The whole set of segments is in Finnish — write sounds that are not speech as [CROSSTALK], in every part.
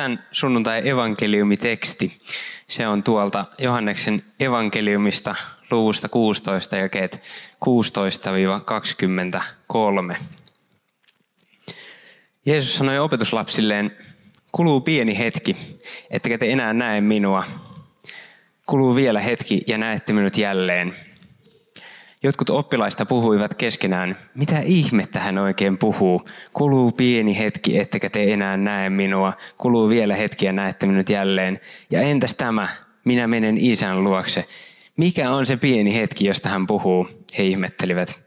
tämän sunnuntai evankeliumiteksti. Se on tuolta Johanneksen evankeliumista luvusta 16 jakeet 16-23. Jeesus sanoi opetuslapsilleen, kuluu pieni hetki, ettekä te enää näe minua. Kuluu vielä hetki ja näette minut jälleen. Jotkut oppilaista puhuivat keskenään, mitä ihmettä hän oikein puhuu. Kuluu pieni hetki, ettekä te enää näe minua. Kuluu vielä hetki ja näette minut jälleen. Ja entäs tämä, minä menen isän luokse. Mikä on se pieni hetki, josta hän puhuu? He ihmettelivät.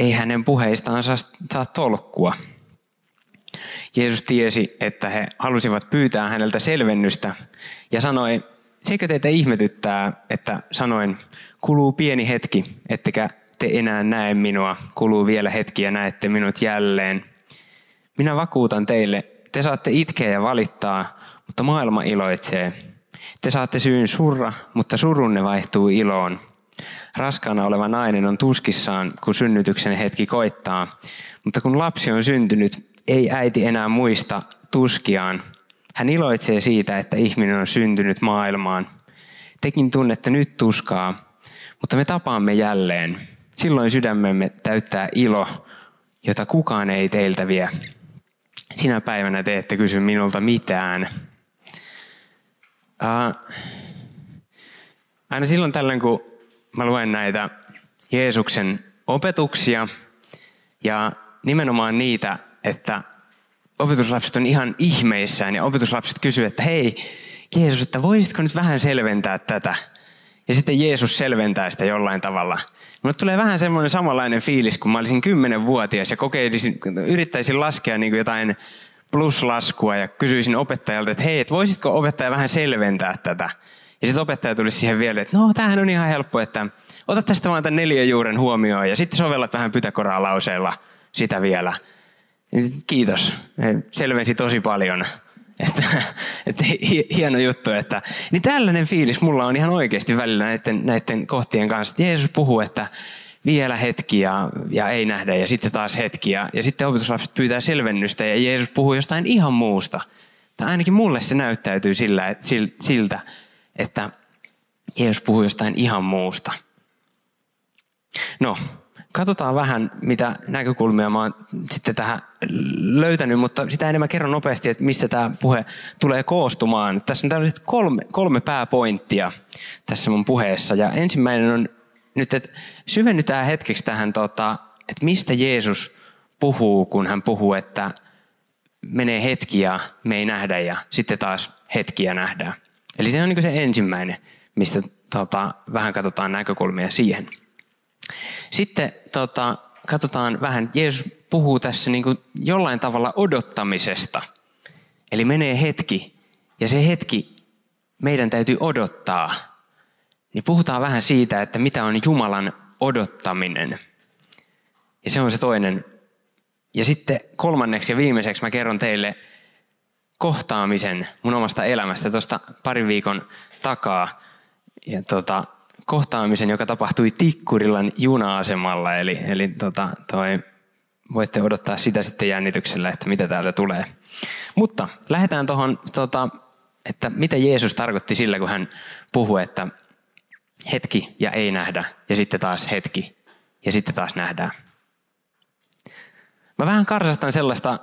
Ei hänen puheistaan saa, saa tolkkua. Jeesus tiesi, että he halusivat pyytää häneltä selvennystä ja sanoi, seikö teitä ihmetyttää, että sanoin, kuluu pieni hetki, ettekä te enää näe minua, kuluu vielä hetki ja näette minut jälleen. Minä vakuutan teille, te saatte itkeä ja valittaa, mutta maailma iloitsee. Te saatte syyn surra, mutta surunne vaihtuu iloon. Raskaana oleva nainen on tuskissaan, kun synnytyksen hetki koittaa, mutta kun lapsi on syntynyt, ei äiti enää muista tuskiaan. Hän iloitsee siitä, että ihminen on syntynyt maailmaan. Tekin tunnette nyt tuskaa, mutta me tapaamme jälleen. Silloin sydämemme täyttää ilo, jota kukaan ei teiltä vie. Sinä päivänä te ette kysy minulta mitään. Uh, aina silloin tällöin, kun mä luen näitä Jeesuksen opetuksia ja nimenomaan niitä, että opetuslapset on ihan ihmeissään ja opetuslapset kysyvät, että hei Jeesus, että voisitko nyt vähän selventää tätä? Ja sitten Jeesus selventää sitä jollain tavalla. Mulle tulee vähän semmoinen samanlainen fiilis, kun mä olisin kymmenenvuotias ja kokeilisin, yrittäisin laskea niin kuin jotain pluslaskua ja kysyisin opettajalta, että hei, että voisitko opettaja vähän selventää tätä? Ja sitten opettaja tulisi siihen vielä, että no tämähän on ihan helppo, että ota tästä vaan tämän neljän juuren huomioon ja sitten sovellat vähän pytäkoraa lauseella sitä vielä. Kiitos, selvensi tosi paljon. [LAUGHS] Että, että hieno juttu, että niin tällainen fiilis mulla on ihan oikeasti välillä näiden, näiden kohtien kanssa. Jeesus puhuu, että vielä hetki ja, ja ei nähdä ja sitten taas hetki. Ja, ja sitten opetuslapset pyytää selvennystä ja Jeesus puhuu jostain ihan muusta. Tai ainakin mulle se näyttäytyy sillä, että, siltä, että Jeesus puhuu jostain ihan muusta. No, katsotaan vähän, mitä näkökulmia mä oon sitten tähän löytänyt, mutta sitä enemmän kerron nopeasti, että mistä tämä puhe tulee koostumaan. Tässä on tällaiset kolme, kolme pääpointtia tässä mun puheessa. Ja ensimmäinen on nyt, että syvennytään hetkeksi tähän, tota, että mistä Jeesus puhuu, kun hän puhuu, että menee hetki ja me ei nähdä ja sitten taas hetkiä nähdään. Eli se on niin se ensimmäinen, mistä tota, vähän katsotaan näkökulmia siihen. Sitten tota, katsotaan vähän, Jeesus puhuu tässä niin kuin jollain tavalla odottamisesta. Eli menee hetki, ja se hetki meidän täytyy odottaa. Niin puhutaan vähän siitä, että mitä on Jumalan odottaminen. Ja se on se toinen. Ja sitten kolmanneksi ja viimeiseksi mä kerron teille kohtaamisen mun omasta elämästä tuosta parin viikon takaa. Ja tota, kohtaamisen, joka tapahtui Tikkurilan juna-asemalla. Eli, eli tota, toi, voitte odottaa sitä sitten jännityksellä, että mitä täältä tulee. Mutta lähdetään tuohon, tota, että mitä Jeesus tarkoitti sillä, kun hän puhui, että hetki ja ei nähdä, ja sitten taas hetki, ja sitten taas nähdään. Mä vähän karsastan sellaista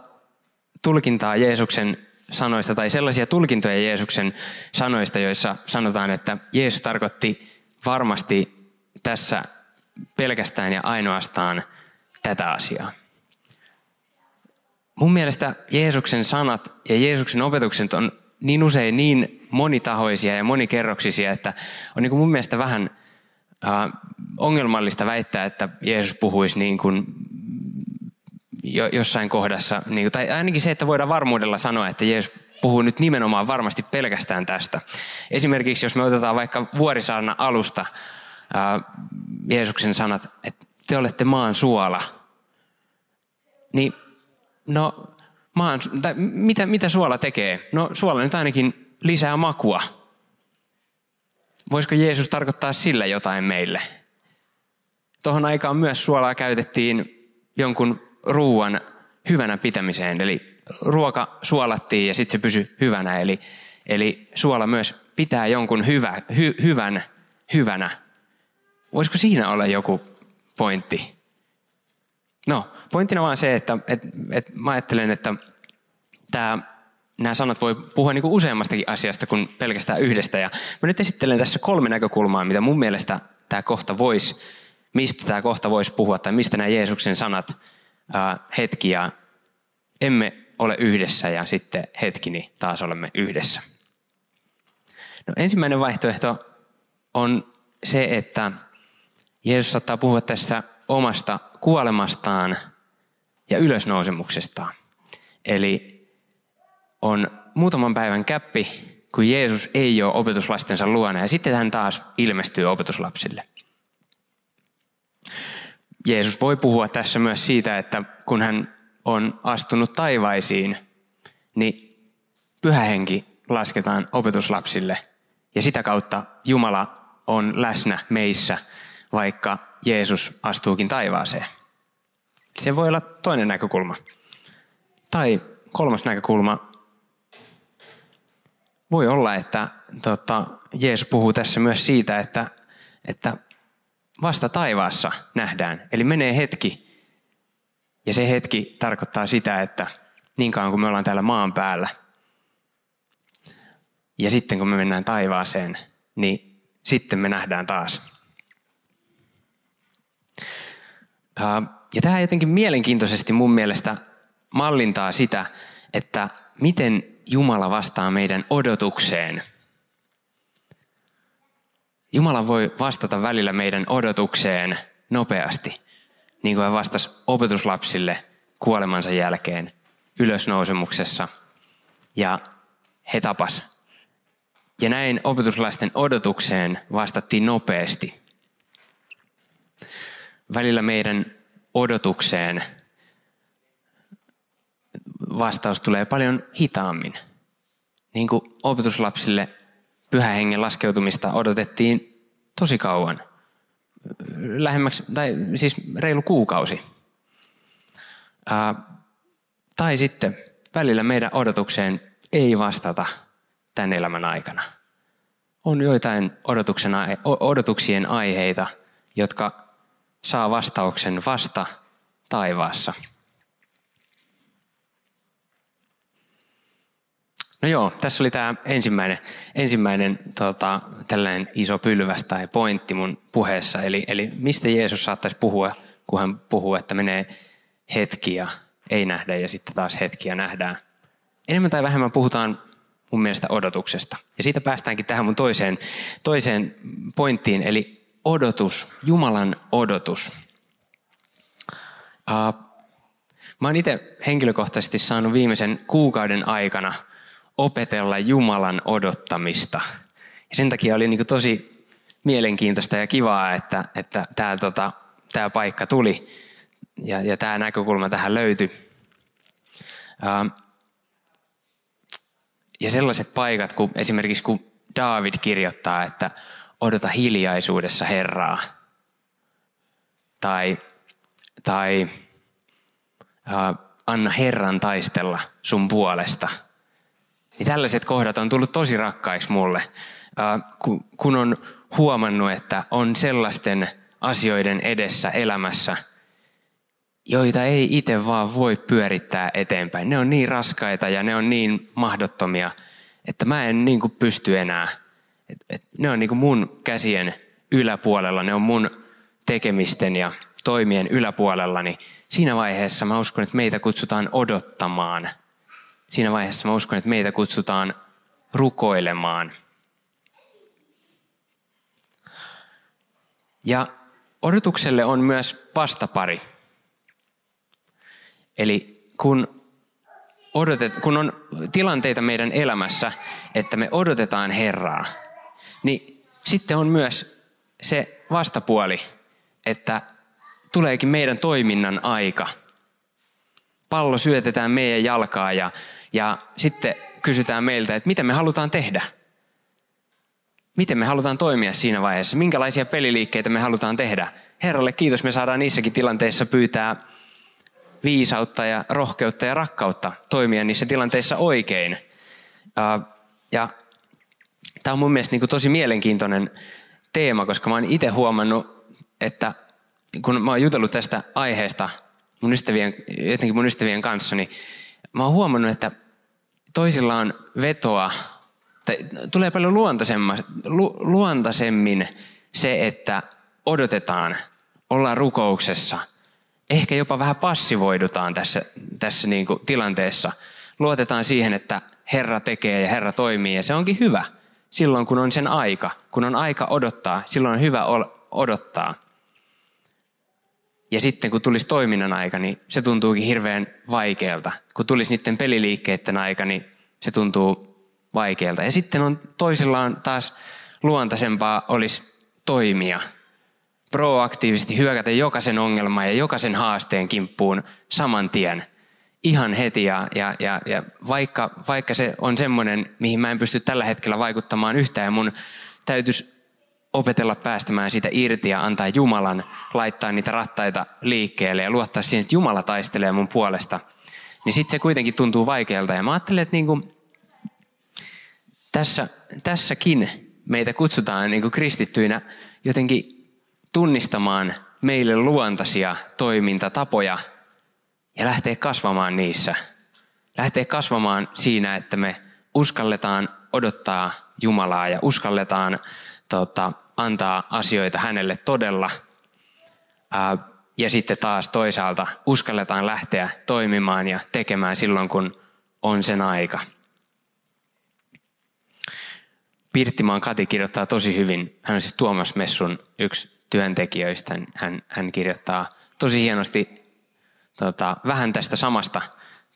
tulkintaa Jeesuksen sanoista, tai sellaisia tulkintoja Jeesuksen sanoista, joissa sanotaan, että Jeesus tarkoitti varmasti tässä pelkästään ja ainoastaan tätä asiaa. Mun mielestä Jeesuksen sanat ja Jeesuksen opetukset on niin usein niin monitahoisia ja monikerroksisia, että on niin kuin mun mielestä vähän äh, ongelmallista väittää, että Jeesus puhuisi niin kuin jo, jossain kohdassa, niin tai ainakin se, että voidaan varmuudella sanoa, että Jeesus puhuu nyt nimenomaan varmasti pelkästään tästä. Esimerkiksi jos me otetaan vaikka Vuorisaarna alusta ää, Jeesuksen sanat, että te olette maan suola. Niin, no, maan, tai mitä, mitä suola tekee? No suola nyt ainakin lisää makua. Voisiko Jeesus tarkoittaa sillä jotain meille? Tuohon aikaan myös suolaa käytettiin jonkun ruuan hyvänä pitämiseen. Eli ruoka suolattiin ja sitten se pysyi hyvänä. Eli, eli suola myös pitää jonkun hyvä, hy, hyvän hyvänä. Voisiko siinä olla joku pointti? No, pointtina vaan se, että et, et mä ajattelen, että tämä nämä sanat voi puhua niin kuin useammastakin asiasta kuin pelkästään yhdestä. Ja mä nyt esittelen tässä kolme näkökulmaa, mitä mun mielestä tämä kohta voisi, mistä tämä kohta voisi puhua, tai mistä nämä Jeesuksen sanat ää, hetki ja emme ole yhdessä ja sitten hetki, niin taas olemme yhdessä. No, ensimmäinen vaihtoehto on se, että Jeesus saattaa puhua tästä omasta kuolemastaan ja ylösnousemuksestaan. Eli on muutaman päivän käppi, kun Jeesus ei ole opetuslastensa luona ja sitten hän taas ilmestyy opetuslapsille. Jeesus voi puhua tässä myös siitä, että kun hän on astunut taivaisiin, niin pyhä henki lasketaan opetuslapsille ja sitä kautta Jumala on läsnä meissä, vaikka Jeesus astuukin taivaaseen. Se voi olla toinen näkökulma. Tai kolmas näkökulma. Voi olla, että tota, Jeesus puhuu tässä myös siitä, että, että vasta taivaassa nähdään. Eli menee hetki, ja se hetki tarkoittaa sitä, että niin kauan kuin me ollaan täällä maan päällä, ja sitten kun me mennään taivaaseen, niin sitten me nähdään taas. Ja tämä jotenkin mielenkiintoisesti mun mielestä mallintaa sitä, että miten Jumala vastaa meidän odotukseen. Jumala voi vastata välillä meidän odotukseen nopeasti, niin kuin hän vastasi opetuslapsille kuolemansa jälkeen ylösnousemuksessa. Ja he tapas. Ja näin opetuslaisten odotukseen vastattiin nopeasti. Välillä meidän odotukseen vastaus tulee paljon hitaammin. Niin kuin opetuslapsille pyhän hengen laskeutumista odotettiin tosi kauan. Lähemmäksi, tai siis reilu kuukausi. Ää, tai sitten välillä meidän odotukseen ei vastata tämän elämän aikana. On joitain odotuksien aiheita, jotka saa vastauksen vasta taivaassa. No joo, tässä oli tämä ensimmäinen, ensimmäinen tota, tällainen iso pylväs tai pointti mun puheessa. Eli, eli mistä Jeesus saattaisi puhua, kun hän puhuu, että menee hetki ja ei nähdä ja sitten taas hetki ja nähdään. Enemmän tai vähemmän puhutaan mun mielestä odotuksesta. Ja siitä päästäänkin tähän mun toiseen, toiseen pointtiin, eli odotus, Jumalan odotus. Uh, mä oon itse henkilökohtaisesti saanut viimeisen kuukauden aikana opetella Jumalan odottamista. Ja sen takia oli niin tosi mielenkiintoista ja kivaa, että, että tämä tota, tää paikka tuli ja, ja tämä näkökulma tähän löytyi. Uh, ja sellaiset paikat, kun esimerkiksi kun David kirjoittaa, että odota hiljaisuudessa Herraa. Tai, tai äh, anna Herran taistella sun puolesta. Niin tällaiset kohdat on tullut tosi rakkaiksi mulle, kun on huomannut, että on sellaisten asioiden edessä elämässä, joita ei itse vaan voi pyörittää eteenpäin. Ne on niin raskaita ja ne on niin mahdottomia, että mä en niin kuin pysty enää – ne on niin kuin mun käsien yläpuolella, ne on mun tekemisten ja toimien yläpuolella, niin siinä vaiheessa mä uskon, että meitä kutsutaan odottamaan. Siinä vaiheessa mä uskon, että meitä kutsutaan rukoilemaan. Ja odotukselle on myös vastapari. Eli kun odotet, kun on tilanteita meidän elämässä, että me odotetaan Herraa, niin sitten on myös se vastapuoli, että tuleekin meidän toiminnan aika. Pallo syötetään meidän jalkaa ja, ja sitten kysytään meiltä, että mitä me halutaan tehdä. Miten me halutaan toimia siinä vaiheessa? Minkälaisia peliliikkeitä me halutaan tehdä? Herralle kiitos, me saadaan niissäkin tilanteissa pyytää viisautta ja rohkeutta ja rakkautta toimia niissä tilanteissa oikein. Ja tämä on mun mielestä niin kuin tosi mielenkiintoinen teema, koska mä oon itse huomannut, että kun mä oon jutellut tästä aiheesta mun ystävien, jotenkin mun ystävien kanssa, niin mä oon huomannut, että toisilla on vetoa, tai tulee paljon lu, luontaisemmin se, että odotetaan, ollaan rukouksessa. Ehkä jopa vähän passivoidutaan tässä, tässä niin kuin tilanteessa. Luotetaan siihen, että Herra tekee ja Herra toimii ja se onkin hyvä. Silloin kun on sen aika, kun on aika odottaa, silloin on hyvä odottaa. Ja sitten kun tulisi toiminnan aika, niin se tuntuukin hirveän vaikealta. Kun tulisi niiden peliliikkeiden aika, niin se tuntuu vaikealta. Ja sitten on toisillaan taas luontaisempaa olisi toimia. Proaktiivisesti hyökätä jokaisen ongelman ja jokaisen haasteen kimppuun saman tien. Ihan heti ja, ja, ja, ja vaikka, vaikka se on semmoinen, mihin mä en pysty tällä hetkellä vaikuttamaan yhtään ja mun täytyisi opetella päästämään siitä irti ja antaa Jumalan laittaa niitä rattaita liikkeelle ja luottaa siihen, että Jumala taistelee mun puolesta, niin sitten se kuitenkin tuntuu vaikealta. Ja mä ajattelen, että niinku, tässä, tässäkin meitä kutsutaan niinku kristittyinä jotenkin tunnistamaan meille luontaisia toimintatapoja ja lähteä kasvamaan niissä. Lähteä kasvamaan siinä, että me uskalletaan odottaa Jumalaa ja uskalletaan tota, antaa asioita hänelle todella. Ää, ja sitten taas toisaalta uskalletaan lähteä toimimaan ja tekemään silloin, kun on sen aika. Pirttimaan Kati kirjoittaa tosi hyvin. Hän on siis Tuomas Messun yksi työntekijöistä. Hän, hän kirjoittaa tosi hienosti tota, vähän tästä samasta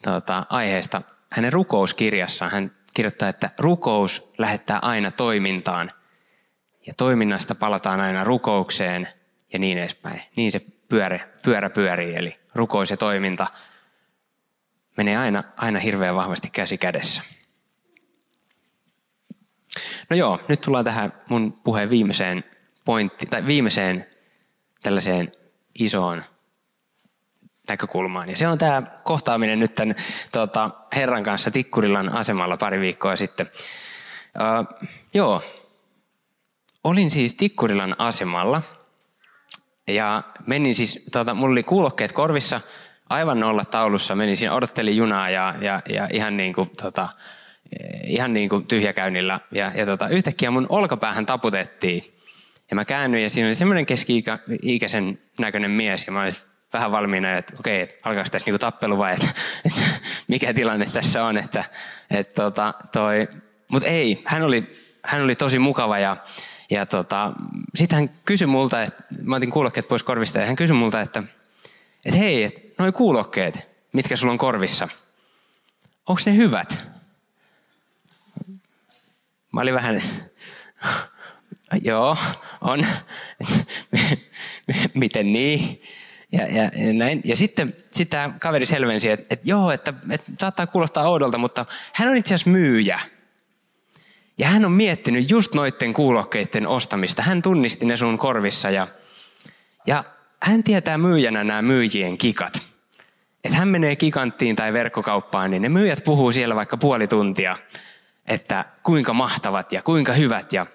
tota, aiheesta. Hänen rukouskirjassaan hän kirjoittaa, että rukous lähettää aina toimintaan – ja toiminnasta palataan aina rukoukseen ja niin edespäin. Niin se pyörä, pyörä pyörii, eli rukous ja toiminta menee aina, aina hirveän vahvasti käsi kädessä. No joo, nyt tullaan tähän mun puheen viimeiseen pointti, tai viimeiseen tällaiseen isoon näkökulmaan. Ja se on tämä kohtaaminen nyt tämän tota, Herran kanssa Tikkurilan asemalla pari viikkoa sitten. Uh, joo, olin siis Tikkurilan asemalla ja menin siis, tota, mulla oli kuulokkeet korvissa, aivan nolla taulussa, menin siinä, odottelin junaa ja, ja, ja ihan niin kuin, tota, ihan niin kuin tyhjäkäynnillä. Ja, ja tota, yhtäkkiä mun olkapäähän taputettiin. Ja mä käännyin ja siinä oli semmoinen keski-ikäisen näköinen mies. Ja mä olin vähän valmiina, että okei, että alkaako tässä niinku tappelu vai että, että mikä tilanne tässä on. Että, että tota, toi, mutta ei, hän oli, hän oli tosi mukava ja, ja tota, sitten hän kysyi multa, että mä otin kuulokkeet pois korvista ja hän kysyi multa, että, että hei, että noi kuulokkeet, mitkä sulla on korvissa, onko ne hyvät? Mä olin vähän, joo, on. [LAUGHS] Miten niin? Ja, ja, ja, näin. ja sitten, tämä kaveri selvensi, että, että joo, että, että saattaa kuulostaa oudolta, mutta hän on itse asiassa myyjä. Ja hän on miettinyt just noiden kuulokkeiden ostamista. Hän tunnisti ne sun korvissa ja, ja hän tietää myyjänä nämä myyjien kikat. Että hän menee giganttiin tai verkkokauppaan, niin ne myyjät puhuu siellä vaikka puoli tuntia, että kuinka mahtavat ja kuinka hyvät ja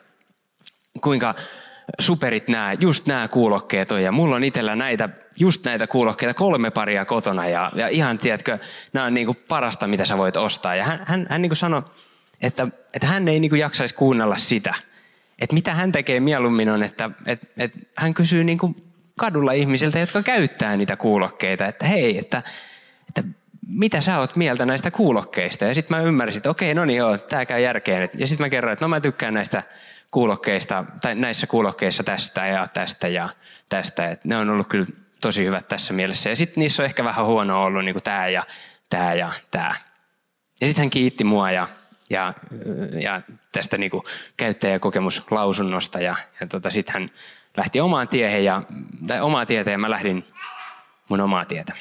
kuinka superit nämä, just nämä kuulokkeet on. Ja mulla on itsellä näitä, just näitä kuulokkeita, kolme paria kotona ja, ja ihan, tiedätkö, nämä on niin kuin parasta, mitä sä voit ostaa. Ja hän, hän, hän niin kuin sanoi, että, että hän ei niin kuin jaksaisi kuunnella sitä. Että mitä hän tekee mieluummin on, että, että, että hän kysyy niin kuin kadulla ihmisiltä, jotka käyttää niitä kuulokkeita, että hei, että, että mitä sä oot mieltä näistä kuulokkeista? Ja sitten mä ymmärsin, että okei, no niin joo, tää käy järkeen. Ja sitten mä kerroin, että no mä tykkään näistä kuulokkeista, tai näissä kuulokkeissa tästä ja tästä ja tästä. Että ne on ollut kyllä tosi hyvät tässä mielessä. Ja sitten niissä on ehkä vähän huono ollut niin kuin tämä ja tämä ja tämä. Ja sitten hän kiitti mua ja, ja, ja tästä niin kuin käyttäjäkokemuslausunnosta ja, ja tota, sitten hän lähti omaan tiehen ja, tai omaa tietä ja mä lähdin mun omaa tietä.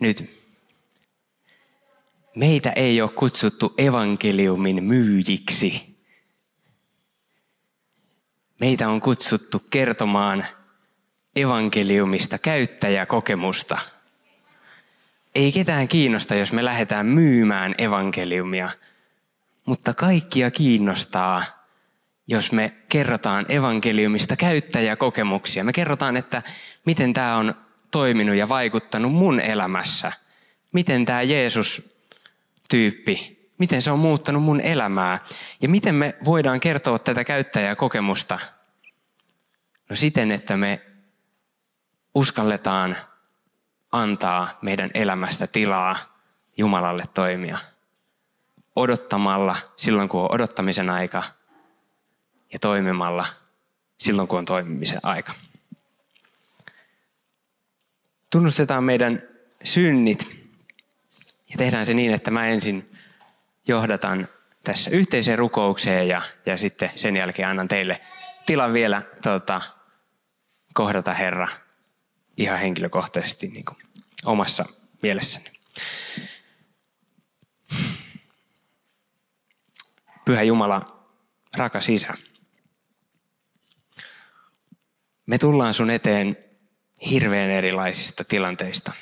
Nyt. Meitä ei ole kutsuttu evankeliumin myyjiksi. Meitä on kutsuttu kertomaan evankeliumista käyttäjäkokemusta. Ei ketään kiinnosta, jos me lähdetään myymään evankeliumia, mutta kaikkia kiinnostaa, jos me kerrotaan evankeliumista käyttäjäkokemuksia. Me kerrotaan, että miten tämä on toiminut ja vaikuttanut mun elämässä. Miten tämä Jeesus-tyyppi, miten se on muuttanut mun elämää. Ja miten me voidaan kertoa tätä käyttäjäkokemusta? No siten, että me uskalletaan antaa meidän elämästä tilaa Jumalalle toimia. Odottamalla silloin, kun on odottamisen aika ja toimimalla silloin, kun on toimimisen aika. Tunnustetaan meidän synnit ja tehdään se niin, että mä ensin johdatan tässä yhteiseen rukoukseen ja, ja sitten sen jälkeen annan teille tilan vielä tota, kohdata Herra ihan henkilökohtaisesti niin kuin omassa mielessäni. Pyhä Jumala, rakas Isä, me tullaan sun eteen hirveän erilaisista tilanteista.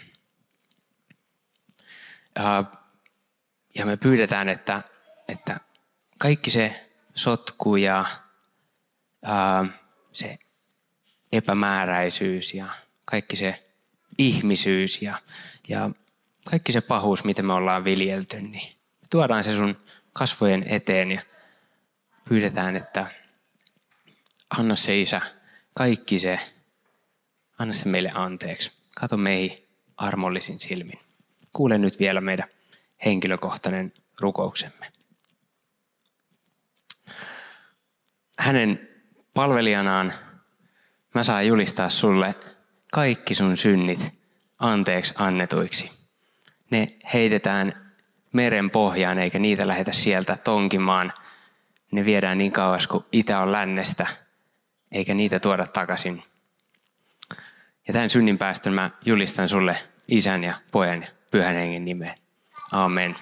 Ja me pyydetään, että, että kaikki se sotku ja se epämääräisyys ja kaikki se ihmisyys ja, ja kaikki se pahuus, mitä me ollaan viljelty, niin tuodaan se sun kasvojen eteen ja pyydetään, että anna se isä, kaikki se, anna se meille anteeksi. Kato meihin armollisin silmin. Kuule nyt vielä meidän henkilökohtainen rukouksemme. Hänen palvelijanaan mä saan julistaa sulle kaikki sun synnit anteeksi annetuiksi. Ne heitetään meren pohjaan eikä niitä lähetä sieltä tonkimaan. Ne viedään niin kauas kuin itä on lännestä, eikä niitä tuoda takaisin. Ja tämän synnin päästön mä julistan sulle isän ja pojan ja pyhän hengen nimeen. Amen.